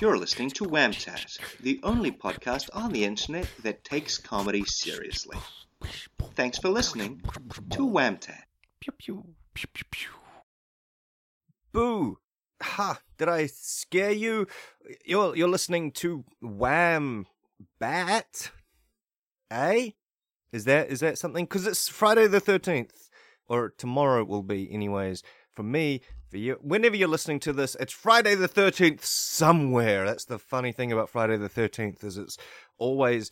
You're listening to Whamtat, the only podcast on the internet that takes comedy seriously. Thanks for listening to pew. Boo! Ha! Did I scare you? You're you're listening to Wham Bat, eh? Is that is that something? Because it's Friday the thirteenth, or tomorrow will be, anyways. For me, for you, whenever you're listening to this, it's Friday the thirteenth somewhere. That's the funny thing about Friday the thirteenth is it's always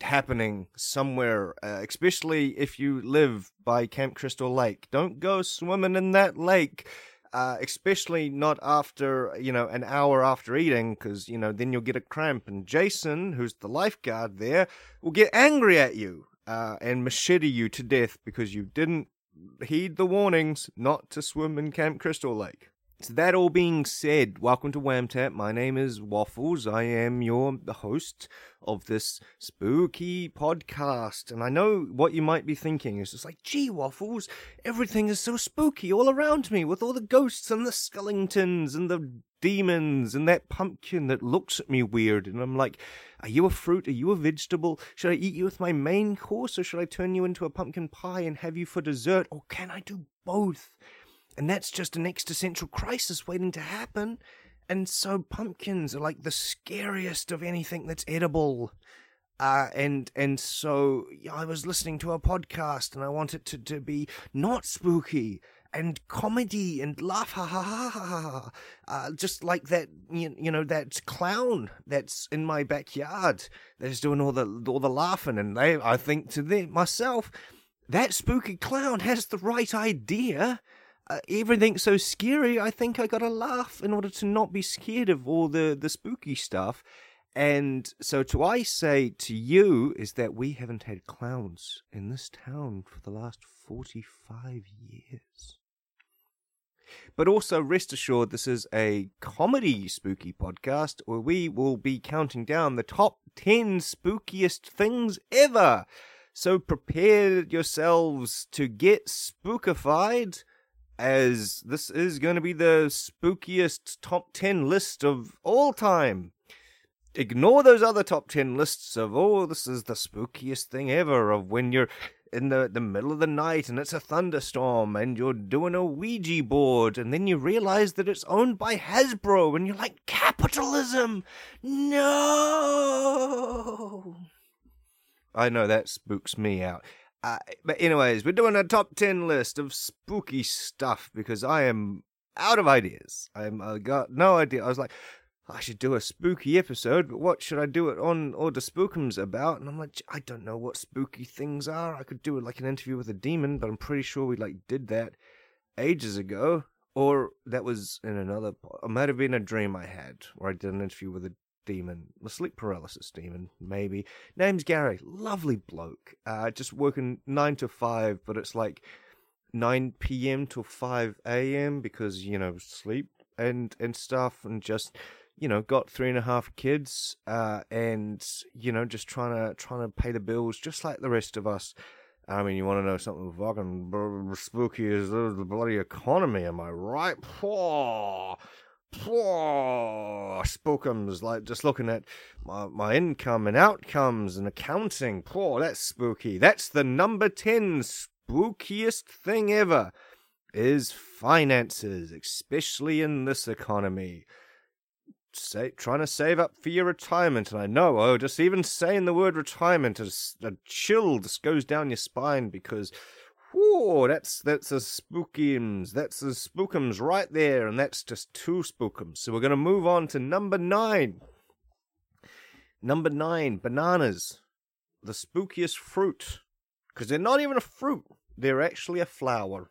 happening somewhere, uh, especially if you live by Camp Crystal Lake. Don't go swimming in that lake. Uh, especially not after you know an hour after eating, because you know then you'll get a cramp. And Jason, who's the lifeguard there, will get angry at you uh, and machete you to death because you didn't heed the warnings not to swim in Camp Crystal Lake. So that all being said, welcome to Whamtat. My name is Waffles. I am your host of this spooky podcast. And I know what you might be thinking is just like, gee, Waffles, everything is so spooky all around me with all the ghosts and the skellingtons and the demons and that pumpkin that looks at me weird. And I'm like, are you a fruit? Are you a vegetable? Should I eat you with my main course or should I turn you into a pumpkin pie and have you for dessert? Or can I do both? And that's just an existential crisis waiting to happen. And so pumpkins are like the scariest of anything that's edible. Uh, and and so yeah, I was listening to a podcast and I want it to, to be not spooky and comedy and laugh ha ha ha ha ha uh, just like that you, you know that clown that's in my backyard that's doing all the all the laughing and they I think to them myself that spooky clown has the right idea uh, everything's so scary, I think I gotta laugh in order to not be scared of all the, the spooky stuff. And so to I say to you is that we haven't had clowns in this town for the last 45 years. But also rest assured this is a comedy spooky podcast where we will be counting down the top 10 spookiest things ever. So prepare yourselves to get spookified as this is going to be the spookiest top 10 list of all time. Ignore those other top 10 lists of, oh, this is the spookiest thing ever, of when you're in the, the middle of the night and it's a thunderstorm and you're doing a Ouija board and then you realize that it's owned by Hasbro and you're like, capitalism! No! I know that spooks me out. Uh, but anyways, we're doing a top 10 list of spooky stuff because I am out of ideas. I'm I got no idea. I was like, I should do a spooky episode, but what should I do it on or the spookums about? And I'm like, I don't know what spooky things are. I could do like an interview with a demon, but I'm pretty sure we like did that ages ago. Or that was in another. It might have been a dream I had where I did an interview with a demon, the sleep paralysis demon, maybe. Name's Gary, lovely bloke. Uh, just working nine to five, but it's like nine p.m. till five a.m. because you know sleep and and stuff, and just you know got three and a half kids, uh, and you know just trying to trying to pay the bills, just like the rest of us. I mean, you want to know something fucking spooky is the bloody economy, am I right? Poor poor spookums like just looking at my, my income and outcomes and accounting. Poor that's spooky. That's the number 10 spookiest thing ever is finances especially in this economy. Say, trying to save up for your retirement and i know oh just even saying the word retirement is a chill just goes down your spine because Whoa, that's that's a spookums. That's a spookums right there, and that's just two spookums. So we're gonna move on to number nine. Number nine, bananas, the spookiest fruit, because they're not even a fruit; they're actually a flower.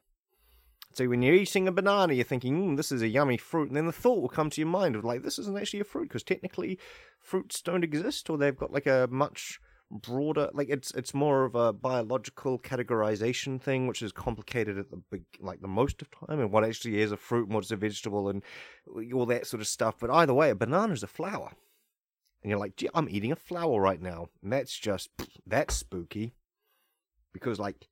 So when you're eating a banana, you're thinking, mm, "This is a yummy fruit," and then the thought will come to your mind of like, "This isn't actually a fruit," because technically, fruits don't exist, or they've got like a much broader like it's it's more of a biological categorization thing which is complicated at the big like the most of time and what actually is a fruit and what's a vegetable and all that sort of stuff. But either way a banana is a flower. And you're like gee i'm eating a flower right now. And that's just that's spooky. Because like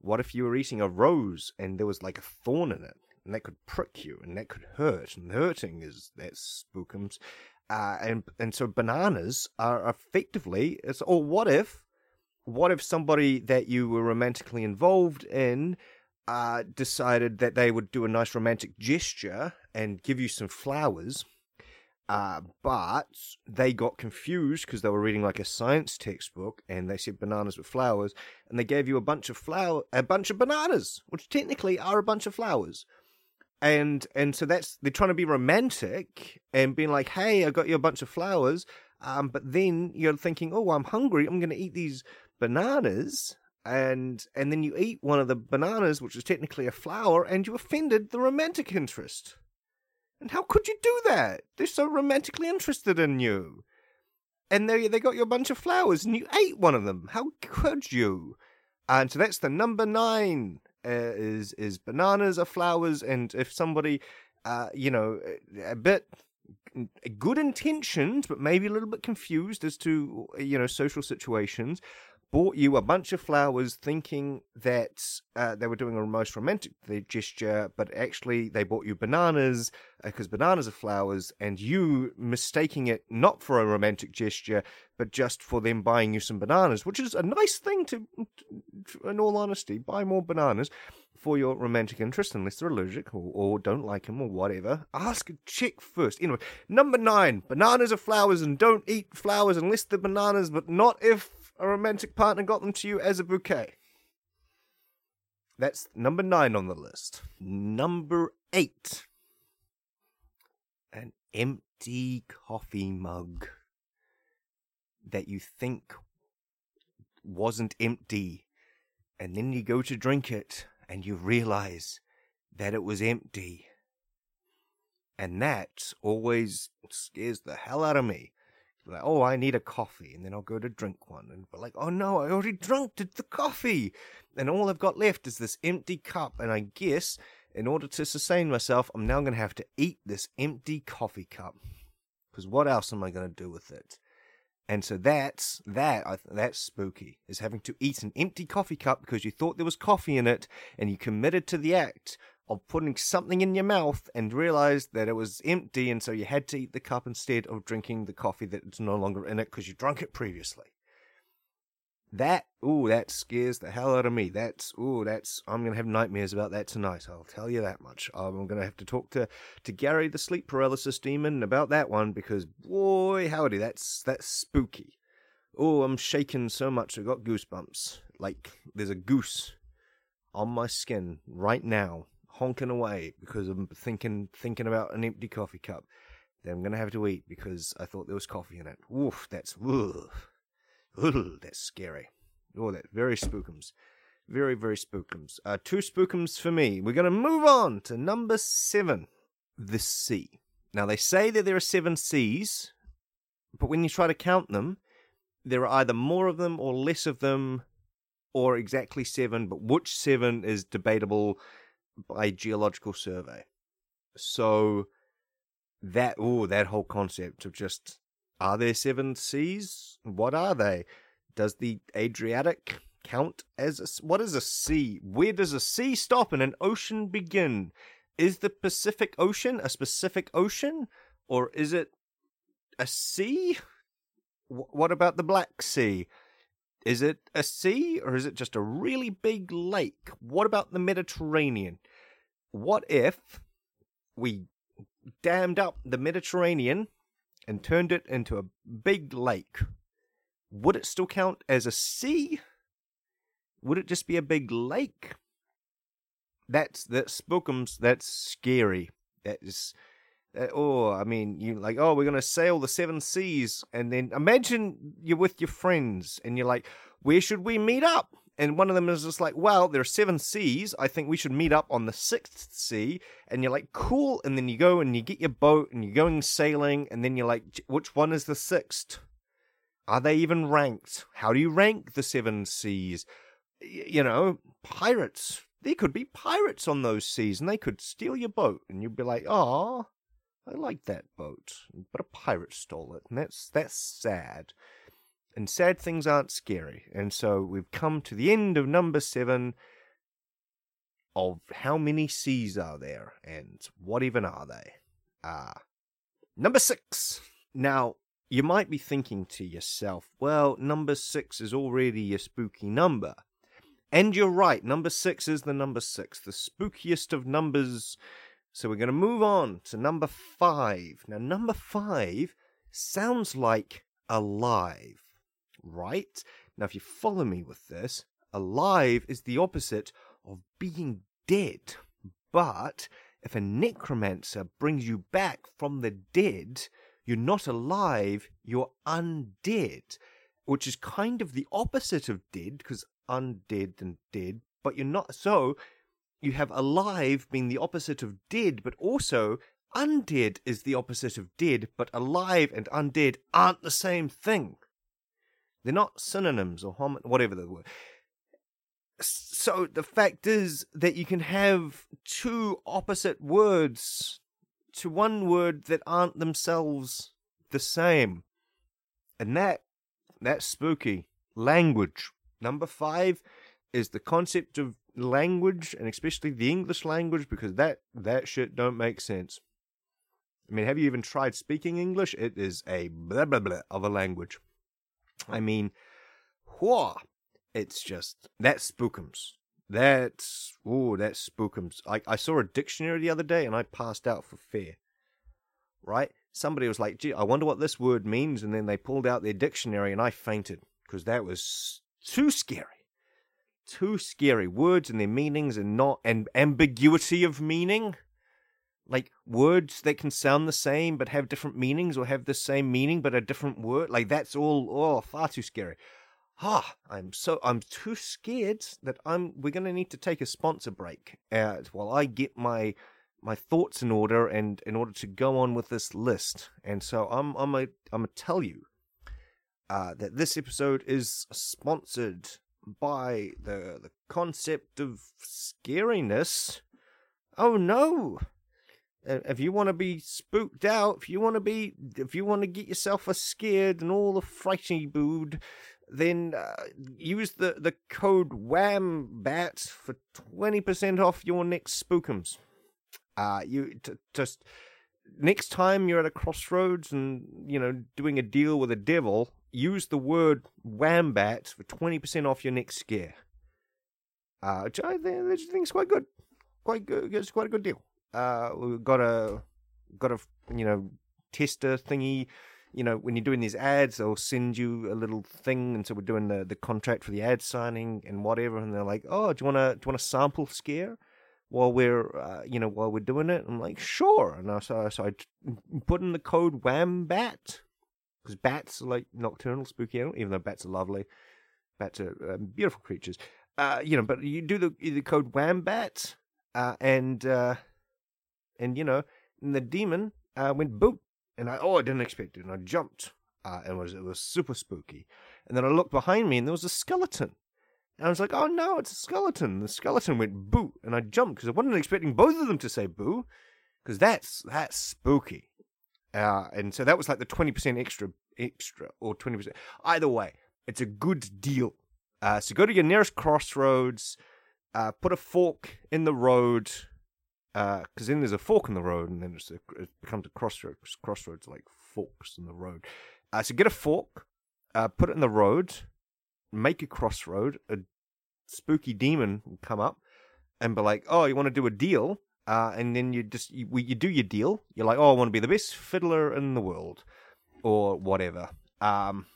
What if you were eating a rose and there was like a thorn in it, and that could prick you, and that could hurt, and hurting is that's spookums. Uh, and and so bananas are effectively. It's, or what if, what if somebody that you were romantically involved in uh, decided that they would do a nice romantic gesture and give you some flowers, uh, but they got confused because they were reading like a science textbook and they said bananas were flowers, and they gave you a bunch of flower, a bunch of bananas, which technically are a bunch of flowers. And and so that's they're trying to be romantic and being like, hey, I got you a bunch of flowers, um, but then you're thinking, oh, I'm hungry, I'm going to eat these bananas, and and then you eat one of the bananas, which is technically a flower, and you offended the romantic interest. And how could you do that? They're so romantically interested in you. And they they got you a bunch of flowers and you ate one of them. How could you? And so that's the number nine uh, is is bananas are flowers. And if somebody, uh, you know, a bit good intentions, but maybe a little bit confused as to you know social situations, bought you a bunch of flowers thinking that uh, they were doing a most romantic gesture, but actually they bought you bananas because uh, bananas are flowers, and you mistaking it not for a romantic gesture, but just for them buying you some bananas, which is a nice thing to, in all honesty, buy more bananas for your romantic interest, unless they're allergic or, or don't like them or whatever. Ask a chick first. Anyway, number nine, bananas are flowers, and don't eat flowers unless they're bananas, but not if a romantic partner got them to you as a bouquet. That's number nine on the list. Number eight. An empty coffee mug that you think wasn't empty. And then you go to drink it and you realize that it was empty. And that always scares the hell out of me like, oh, I need a coffee, and then I'll go to drink one, and be like, oh no, I already drunk the coffee, and all I've got left is this empty cup, and I guess in order to sustain myself, I'm now going to have to eat this empty coffee cup, because what else am I going to do with it? And so that's that. That's spooky. Is having to eat an empty coffee cup because you thought there was coffee in it, and you committed to the act of putting something in your mouth and realized that it was empty, and so you had to eat the cup instead of drinking the coffee that's no longer in it because you drank it previously. That, ooh, that scares the hell out of me. That's, ooh, that's, I'm to have nightmares about that tonight. I'll tell you that much. I'm to have to talk to, to Gary, the sleep paralysis demon, about that one because, boy, howdy, that's, that's spooky. Oh, I'm shaking so much. I got goosebumps. Like, there's a goose on my skin right now honking away because I'm thinking thinking about an empty coffee cup that I'm gonna have to eat because I thought there was coffee in it. Oof, that's oof, ooh, that's scary. Oh, that very spookums. Very, very spookums. Uh, two spookums for me. We're gonna move on to number seven, the sea. Now they say that there are seven seas, but when you try to count them, there are either more of them or less of them, or exactly seven. But which seven is debatable by geological survey. So that oh that whole concept of just are there seven seas? What are they? Does the Adriatic count as a, what is a sea? Where does a sea stop and an ocean begin? Is the Pacific Ocean a specific ocean or is it a sea? What about the Black Sea? Is it a sea or is it just a really big lake? What about the Mediterranean? What if we dammed up the Mediterranean and turned it into a big lake? Would it still count as a sea? Would it just be a big lake? That's that spookums. That's scary. That is. Uh, oh, I mean, you like, oh, we're gonna sail the seven seas, and then imagine you're with your friends, and you're like, where should we meet up? And one of them is just like, well, there are seven seas. I think we should meet up on the sixth sea. And you're like, cool. And then you go and you get your boat and you're going sailing. And then you're like, which one is the sixth? Are they even ranked? How do you rank the seven seas? You know, pirates. There could be pirates on those seas and they could steal your boat. And you'd be like, oh, I like that boat. But a pirate stole it. And that's, that's sad and sad things aren't scary. And so we've come to the end of number seven. of how many seas are there and what even are they. Ah. Uh, number six. Now, you might be thinking to yourself, well, number six is already a spooky number. And you're right, number six is the number six, the spookiest of numbers. So we're going to move on to number five. Now, number five sounds like alive, right? Now, if you follow me with this, alive is the opposite of being dead. But if a necromancer brings you back from the dead, you're not alive, you're undead, which is kind of the opposite of dead, because undead and dead, but you're not. So you have alive being the opposite of dead, but also undead is the opposite of dead, but alive and undead aren't the same thing. They're not synonyms or hom- whatever the word so the fact is that you can have two opposite words to one word that aren't themselves the same. And that that's spooky. Language. Number 5 is the concept of language and especially the English language because that that shit don't make sense. I mean, have you even tried speaking English? It is a blah blah blah of a language. I mean, whoa, it's just that spookums. That's oh, that spookums. I I saw a dictionary the other day and I passed out for fear. Right? Somebody was like, "Gee, I wonder what this word means," and then they pulled out their dictionary and I fainted because that was too scary. Too scary. Words and their meanings and not and ambiguity of meaning. Like words that can sound the same but have different meanings or have the same meaning but a different word. Like that's all oh far too scary ah, I'm so I'm too scared that I'm we're gonna need to take a sponsor break uh, while I get my my thoughts in order and in order to go on with this list. And so I'm I'm a, I'm gonna tell you uh, that this episode is sponsored by the the concept of scariness. Oh no! If you want to be spooked out, if you want to be, if you want to get yourself a scared and all the frighty bood, then uh, use the, the code WAMBAT for 20% off your next spookums. Uh, you t- just next time you're at a crossroads and you know doing a deal with a devil, use the word WAMBAT for 20% off your next scare. Uh, which I think is quite good. Quite good. It's quite a good deal. Uh, we've got a got a you know tester thingy you know, when you're doing these ads, they'll send you a little thing, and so we're doing the, the contract for the ad signing and whatever, and they're like, "Oh, do you want to do you want a sample scare while we're uh, you know while we're doing it?" I'm like, "Sure," and I, so so I put in the code WAMBAT because bats are like nocturnal, spooky animal, even though bats are lovely. Bats are um, beautiful creatures, uh, you know. But you do the the code WAMBAT, uh, and uh, and you know, and the demon uh, went boop and I oh I didn't expect it, and I jumped. Uh, and it was it was super spooky. And then I looked behind me, and there was a skeleton. And I was like, oh no, it's a skeleton. The skeleton went boo, and I jumped because I wasn't expecting both of them to say boo, because that's that's spooky. Uh, and so that was like the twenty percent extra, extra or twenty percent. Either way, it's a good deal. Uh, so go to your nearest crossroads, uh, put a fork in the road, because uh, then there's a fork in the road, and then a, it becomes a crossroads. Crossroads like forks in the road. Uh, so get a fork, uh, put it in the road, make a crossroad. A spooky demon will come up and be like, "Oh, you want to do a deal?" Uh, and then you just you, you do your deal. You're like, "Oh, I want to be the best fiddler in the world," or whatever. Um,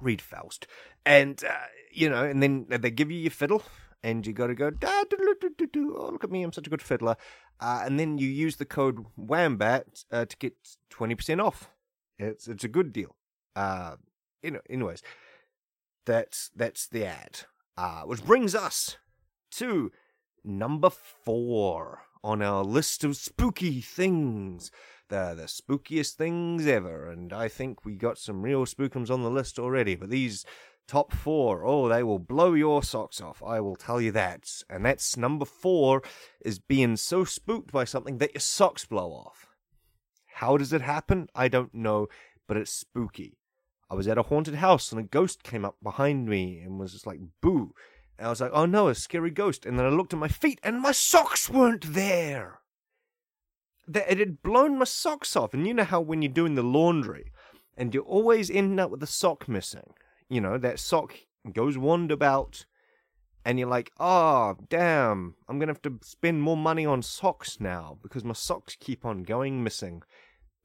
read Faust, and uh, you know, and then they give you your fiddle, and you got to go, oh, look at me, I'm such a good fiddler. Uh, and then you use the code WAMBAT uh, to get 20% off. It's it's a good deal. Uh, you know, anyways, that's that's the ad. Uh, which brings us to number four on our list of spooky things. The the spookiest things ever, and I think we got some real spookums on the list already. But these Top four. Oh, they will blow your socks off. I will tell you that. And that's number four is being so spooked by something that your socks blow off. How does it happen? I don't know, but it's spooky. I was at a haunted house and a ghost came up behind me and was just like, boo. And I was like, oh no, a scary ghost. And then I looked at my feet and my socks weren't there. That it had blown my socks off. And you know how when you're doing the laundry and you always end up with a sock missing, you know, that sock goes wander about and you're like, oh, damn, I'm going to have to spend more money on socks now because my socks keep on going missing.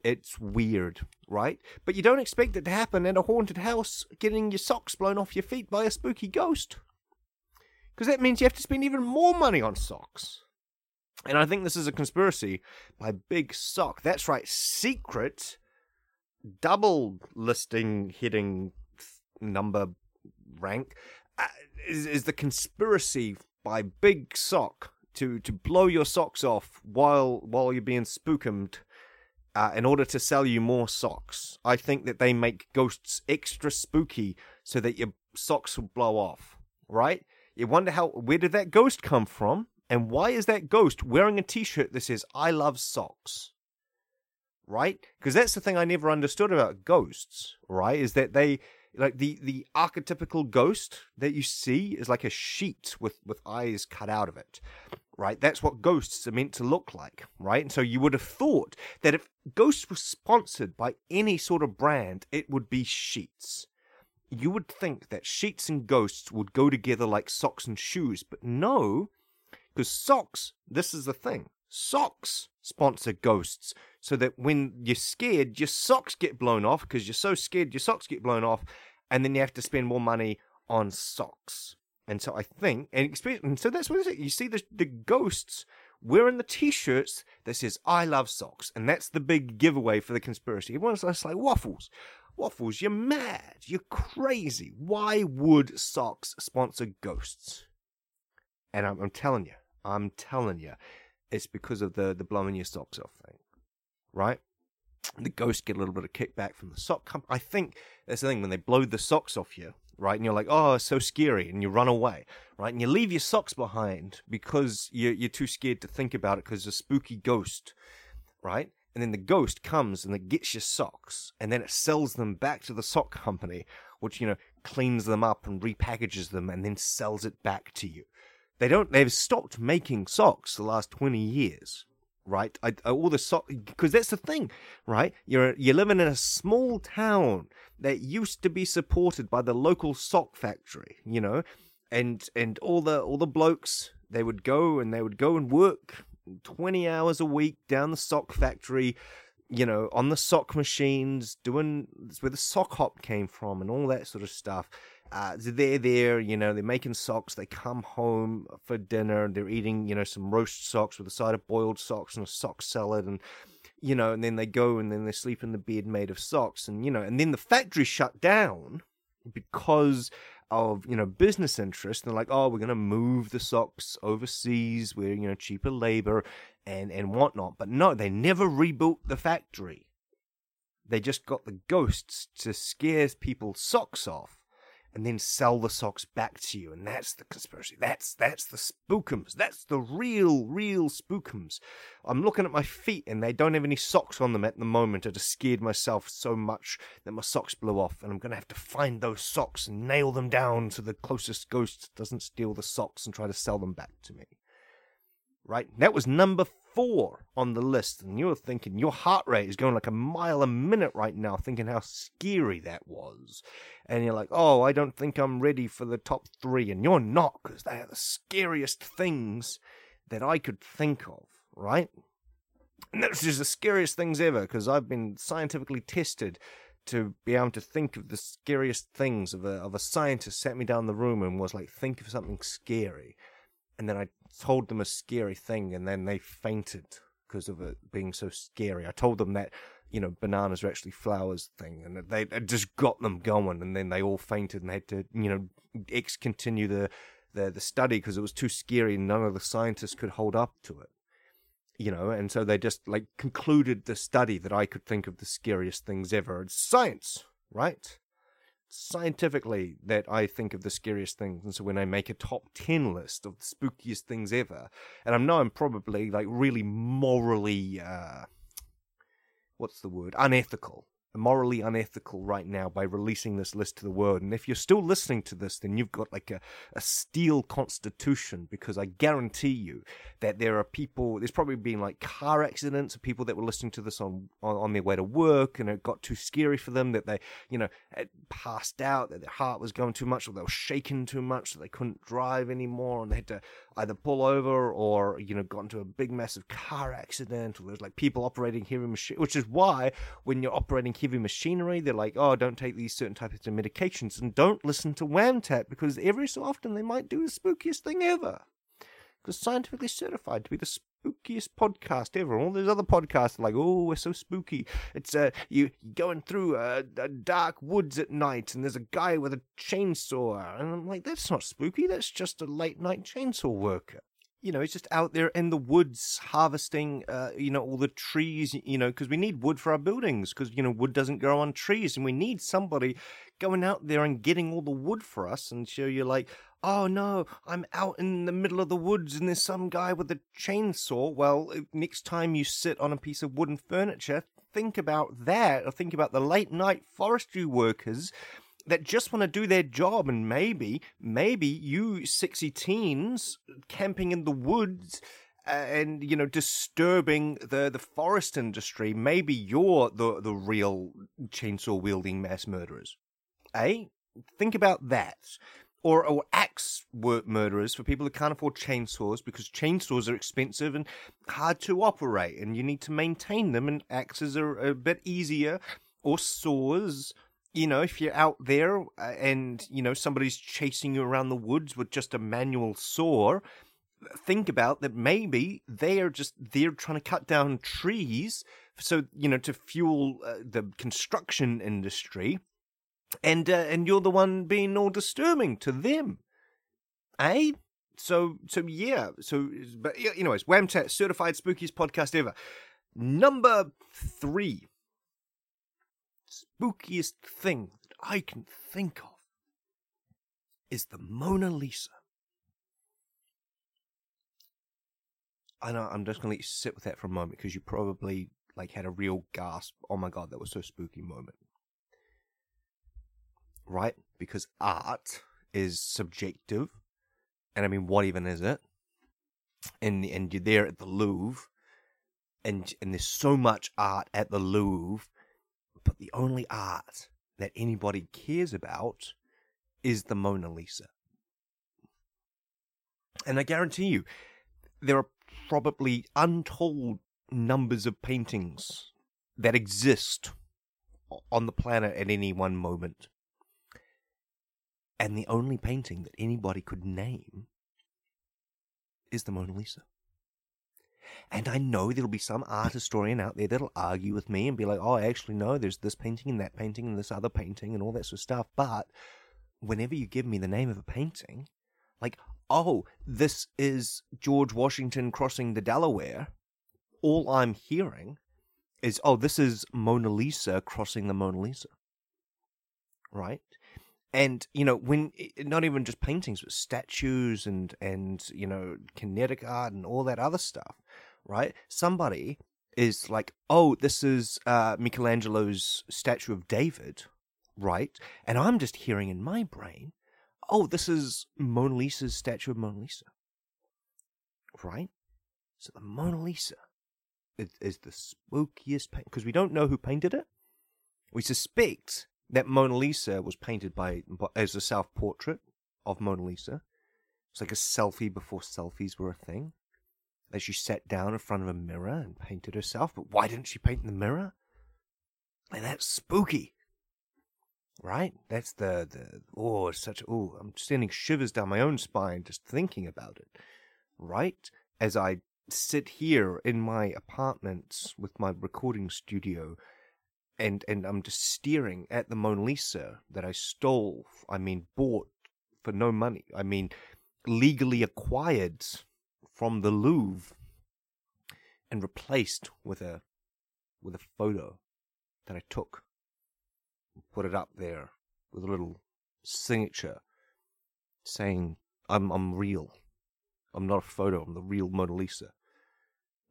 It's weird, right? But you don't expect it to happen in a haunted house, getting your socks blown off your feet by a spooky ghost. Because that means you have to spend even more money on socks. And I think this is a conspiracy by Big Sock. That's right, secret, double listing hitting number rank uh, is, is the conspiracy by Big Sock to, to blow your socks off while while you're being spookumed uh, in order to sell you more socks. I think that they make ghosts extra spooky so that your socks will blow off, right? You wonder how where did that ghost come from? And why is that ghost wearing a t-shirt that says I love socks? Right? Because that's the thing I never understood about ghosts, right? Is that they like the the archetypical ghost that you see is like a sheet with with eyes cut out of it right? That's what ghosts are meant to look like right? And so you would have thought that if ghosts were sponsored by any sort of brand it would be sheets. You would think that sheets and ghosts would go together like socks and shoes but no because socks this is the thing socks sponsor ghosts so that when you're scared, your socks get blown off because you're so scared your socks get blown off, and then you have to spend more money on socks. And so I think, and, and so that's what it. You see the the ghosts wearing the t-shirts that says "I love socks," and that's the big giveaway for the conspiracy. Everyone's just like waffles. Waffles, you're mad. You're crazy. Why would socks sponsor ghosts? And I'm, I'm telling you, I'm telling you, it's because of the the blowing your socks off thing, right? The ghosts get a little bit of kickback from the sock company. I think that's the thing when they blow the socks off you, right? And you're like, oh, it's so scary, and you run away, right? And you leave your socks behind because you're you're too scared to think about it because a spooky ghost, right? And then the ghost comes and it gets your socks, and then it sells them back to the sock company, which you know cleans them up and repackages them, and then sells it back to you. They don't. They've stopped making socks the last twenty years, right? I, uh, all the sock because that's the thing, right? You're you're living in a small town that used to be supported by the local sock factory, you know, and and all the all the blokes they would go and they would go and work twenty hours a week down the sock factory. You know, on the sock machines, doing where the sock hop came from, and all that sort of stuff uh, they're there, you know, they're making socks. They come home for dinner. They're eating, you know, some roast socks with a side of boiled socks and a sock salad, and you know, and then they go and then they sleep in the bed made of socks, and you know, and then the factory shut down because of you know business interest. They're like, oh, we're going to move the socks overseas where you know cheaper labor and and whatnot. But no, they never rebuilt the factory. They just got the ghosts to scare people's socks off and then sell the socks back to you. And that's the conspiracy. That's that's the spookums. That's the real, real spookums. I'm looking at my feet and they don't have any socks on them at the moment. I just scared myself so much that my socks blew off. And I'm gonna have to find those socks and nail them down so the closest ghost doesn't steal the socks and try to sell them back to me. Right? That was number four on the list, and you're thinking your heart rate is going like a mile a minute right now, thinking how scary that was. And you're like, oh, I don't think I'm ready for the top three. And you're not, because they are the scariest things that I could think of, right? And that's just the scariest things ever, because I've been scientifically tested to be able to think of the scariest things of a of a scientist sat me down the room and was like, think of something scary and then I told them a scary thing, and then they fainted because of it being so scary. I told them that you know bananas are actually flowers thing, and they it just got them going, and then they all fainted and they had to you know ex continue the the the study because it was too scary, and none of the scientists could hold up to it. You know, and so they just like concluded the study that I could think of the scariest things ever. It's science, right? Scientifically that I think of the scariest things. And so when I make a top 10 list of the spookiest things ever, and I know I'm probably like really morally, uh, what's the word? Unethical, morally unethical right now by releasing this list to the world. And if you're still listening to this, then you've got like a, a steel constitution because I guarantee you that there are people, there's probably been like car accidents of people that were listening to this on, on, on their way to work and it got too scary for them that they, you know, passed out, that their heart was going too much or they were shaking too much, that they couldn't drive anymore and they had to either pull over or, you know, got into a big massive car accident or there's like people operating heavy machine, which is why when you're operating heavy machinery, they're like, oh, don't take these certain types of medications and don't listen to WAMTAT because every so often they might do the spookiest thing ever. Because scientifically certified to be the spookiest podcast ever. All those other podcasts are like, oh, we're so spooky. It's uh, you going through a, a dark woods at night, and there's a guy with a chainsaw, and I'm like, that's not spooky. That's just a late night chainsaw worker you know, he's just out there in the woods harvesting, uh, you know, all the trees, you know, because we need wood for our buildings, because, you know, wood doesn't grow on trees. And we need somebody going out there and getting all the wood for us and show you're like, oh no, I'm out in the middle of the woods and there's some guy with a chainsaw. Well, next time you sit on a piece of wooden furniture, think about that, or think about the late night forestry workers that just want to do their job and maybe maybe you sexy teens camping in the woods uh, and you know disturbing the the forest industry maybe you're the the real chainsaw wielding mass murderers. Eh? Think about that or, or axe work murderers for people who can't afford chainsaws because chainsaws are expensive and hard to operate and you need to maintain them and axes are a bit easier or saws. You know, if you're out there uh, and, you know, somebody's chasing you around the woods with just a manual saw, think about that maybe they are just they're trying to cut down trees so you know to fuel uh, the construction industry and uh, and you're the one being all disturbing to them eh so so yeah so but anyways whamtat certified spookiest podcast ever number three spookiest thing that I can think of is the Mona Lisa. I know I'm just gonna let you sit with that for a moment because you probably like had a real gasp. Oh my god, that was so spooky moment. Right? Because art is subjective. And I mean what even is it? And and you're there at the Louvre and and there's so much art at the Louvre but the only art that anybody cares about is the Mona Lisa. And I guarantee you, there are probably untold numbers of paintings that exist on the planet at any one moment. And the only painting that anybody could name is the Mona Lisa. And I know there'll be some art historian out there that'll argue with me and be like, oh, actually, no, there's this painting and that painting and this other painting and all that sort of stuff. But whenever you give me the name of a painting, like, oh, this is George Washington crossing the Delaware, all I'm hearing is, oh, this is Mona Lisa crossing the Mona Lisa. Right? And you know when not even just paintings but statues and and you know kinetic art and all that other stuff right? Somebody is like oh this is uh michelangelo's statue of david right? And i'm just hearing in my brain oh this is mona lisa's statue of mona lisa right? So the mona lisa is, is the spookiest because we don't know who painted it. We suspect that Mona Lisa was painted by as a self portrait of Mona Lisa. It's like a selfie before selfies were a thing. That she sat down in front of a mirror and painted herself. But why didn't she paint in the mirror? And that's spooky. Right? That's the, the oh, such, oh, I'm sending shivers down my own spine just thinking about it. Right? As I sit here in my apartment with my recording studio and and I'm just staring at the Mona Lisa that I stole. I mean, bought for no money. I mean, legally acquired from the Louvre and replaced with a with a photo that I took. Put it up there with a little signature saying I'm I'm real. I'm not a photo, I'm the real Mona Lisa.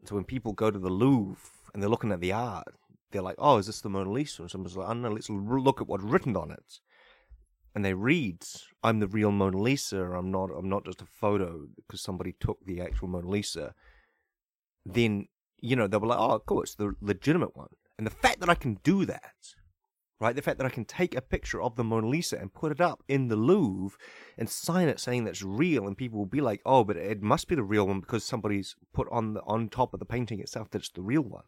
So when people go to the Louvre and they're looking at the art, they're like, "Oh, is this the Mona Lisa?" And someone's like, "I don't know. Let's look at what's written on it." And they read, "I'm the real Mona Lisa. I'm not. I'm not just a photo because somebody took the actual Mona Lisa." Then you know they'll be like, "Oh, cool, it's the legitimate one." And the fact that I can do that, right? The fact that I can take a picture of the Mona Lisa and put it up in the Louvre and sign it saying that's real, and people will be like, "Oh, but it must be the real one because somebody's put on the on top of the painting itself that it's the real one."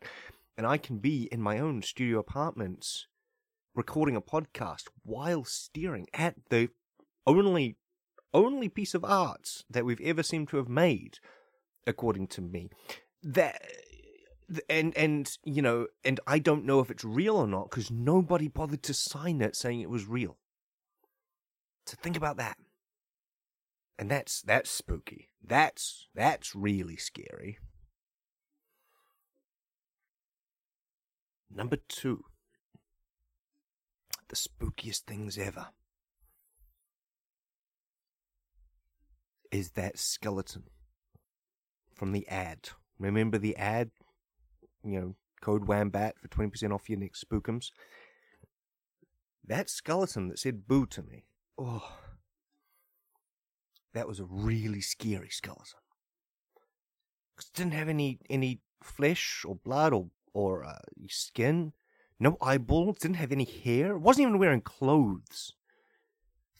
And I can be in my own studio apartments recording a podcast while staring at the only only piece of art that we've ever seemed to have made, according to me. That and and you know and i don't know if it's real or not because nobody bothered to sign it saying it was real. So think about that. And that's that's spooky. That's that's really scary number two. The spookiest things ever. Is that skeleton from the ad. Remember the ad? You know, code WAMBAT for 20% off your next spookums. That skeleton that said boo to me, oh, that was a really scary skeleton. Cause it didn't have any, any flesh or blood or, or uh, skin, no eyeballs, didn't have any hair, wasn't even wearing clothes.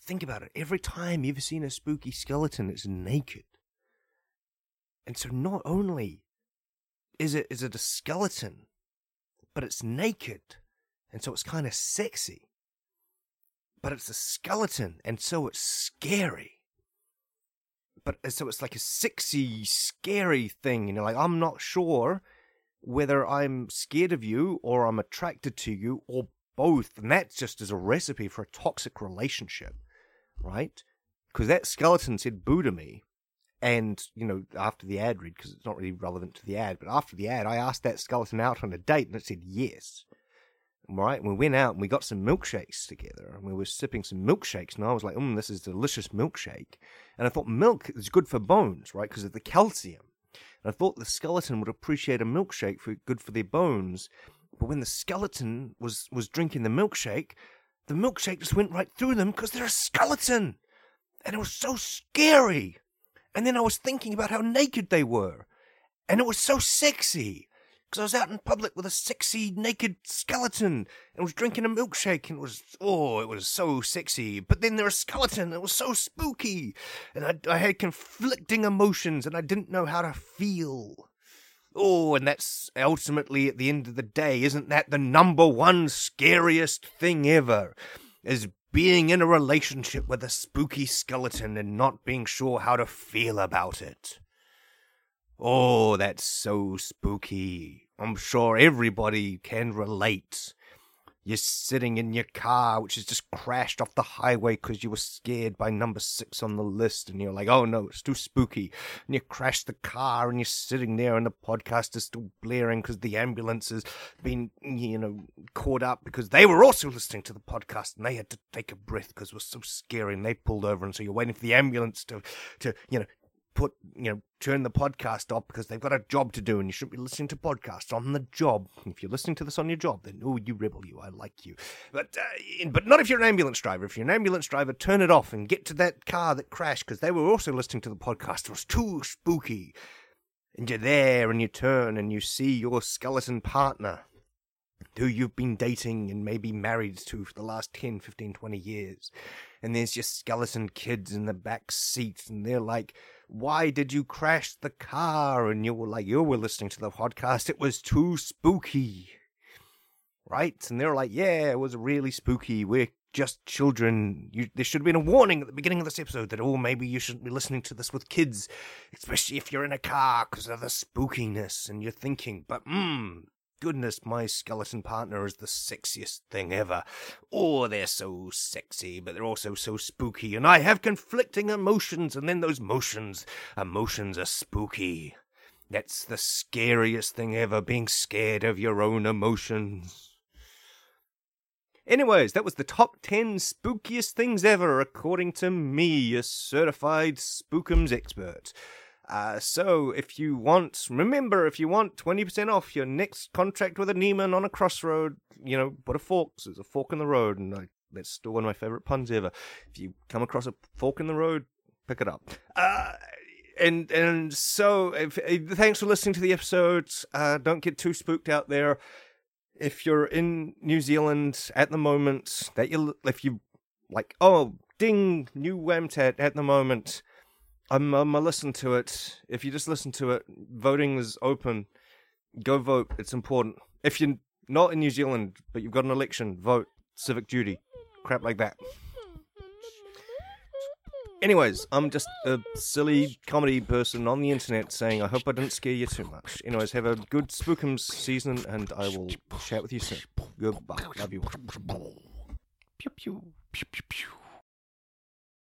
Think about it. Every time you've seen a spooky skeleton, it's naked. And so not only is it is it a skeleton, but it's naked, and so it's kind of sexy. But it's a skeleton, and so it's scary. But so it's like a sexy, scary thing, and you're like, I'm not sure whether I'm scared of you or I'm attracted to you or both, and that just is a recipe for a toxic relationship, right? Because that skeleton said boo to me, and, you know, after the ad read, because it's not really relevant to the ad, but after the ad, I asked that skeleton out on a date and it said yes. Right? And we went out and we got some milkshakes together and we were sipping some milkshakes and I was like, mm, this is delicious milkshake. And I thought milk is good for bones, right? Because of the calcium. And I thought the skeleton would appreciate a milkshake for good for their bones. But when the skeleton was, was drinking the milkshake, the milkshake just went right through them because they're a skeleton. And it was so scary. And then I was thinking about how naked they were. And it was so sexy. Because I was out in public with a sexy naked skeleton and was drinking a milkshake and it was, oh, it was so sexy. But then there was a skeleton. It was so spooky. And I, I had conflicting emotions and I didn't know how to feel. Oh, and that's ultimately at the end of the day, isn't that the number one scariest thing ever? Is being in a relationship with a spooky skeleton and not being sure how to feel about it. Oh, that's so spooky. I'm sure everybody can relate. You're sitting in your car, which has just crashed off the highway because you were scared by number six on the list, and you're like, oh no, it's too spooky. And you crash the car, and you're sitting there, and the podcast is still blaring because the ambulance has been, you know, caught up because they were also listening to the podcast, and they had to take a breath because it was so scary, and they pulled over, and so you're waiting for the ambulance to, to, you know, put, you know, turn the podcast off because they've got a job to do and you shouldn't be listening to podcasts on the job. If you're listening to this on your job, then oh, you rebel, you. I like you. But uh, but not if you're an ambulance driver. If you're an ambulance driver, turn it off and get to that car that crashed because they were also listening to the podcast. It was too spooky. And you're there and you turn and you see your skeleton partner who you've been dating and maybe married to for the last 10, 15, 20 years. And there's your skeleton kids in the back seat and they're like, why did you crash the car? And you were like, you were listening to the podcast. It was too spooky. Right? And they're like, yeah, it was really spooky. We're just children. You, there should have been a warning at the beginning of this episode that, oh, maybe you shouldn't be listening to this with kids, especially if you're in a car because of the spookiness. And you're thinking, but, mmm, goodness, my skeleton partner is the sexiest thing ever. Oh, they're so sexy, but they're also so spooky, and I have conflicting emotions, and then those motions, emotions are spooky. That's the scariest thing ever, being scared of your own emotions. Anyways, that was the top 10 spookiest things ever, according to me, a certified spookums expert. Uh, so if you want, remember, if you want 20% off your next contract with a Neiman on a crossroad, you know, put a fork. There's a fork in the road, and I, that's still one of my favorite puns ever. If you come across a fork in the road, pick it up. Uh, and and so if, if, thanks for listening to the episode. Uh, don't get too spooked out there. If you're in New Zealand at the moment, that you if you like, oh, ding, new Whamtat at the moment I'm, I'm gonna listen to it. If you just listen to it, voting is open. Go vote. It's important. If you're not in New Zealand but you've got an election, vote. Civic duty. Crap like that. Anyways, I'm just a silly comedy person on the internet saying I hope I didn't scare you too much. Anyways, have a good Spookums season and I will chat with you soon. Goodbye. Love you. Pew pew. Pew pew pew.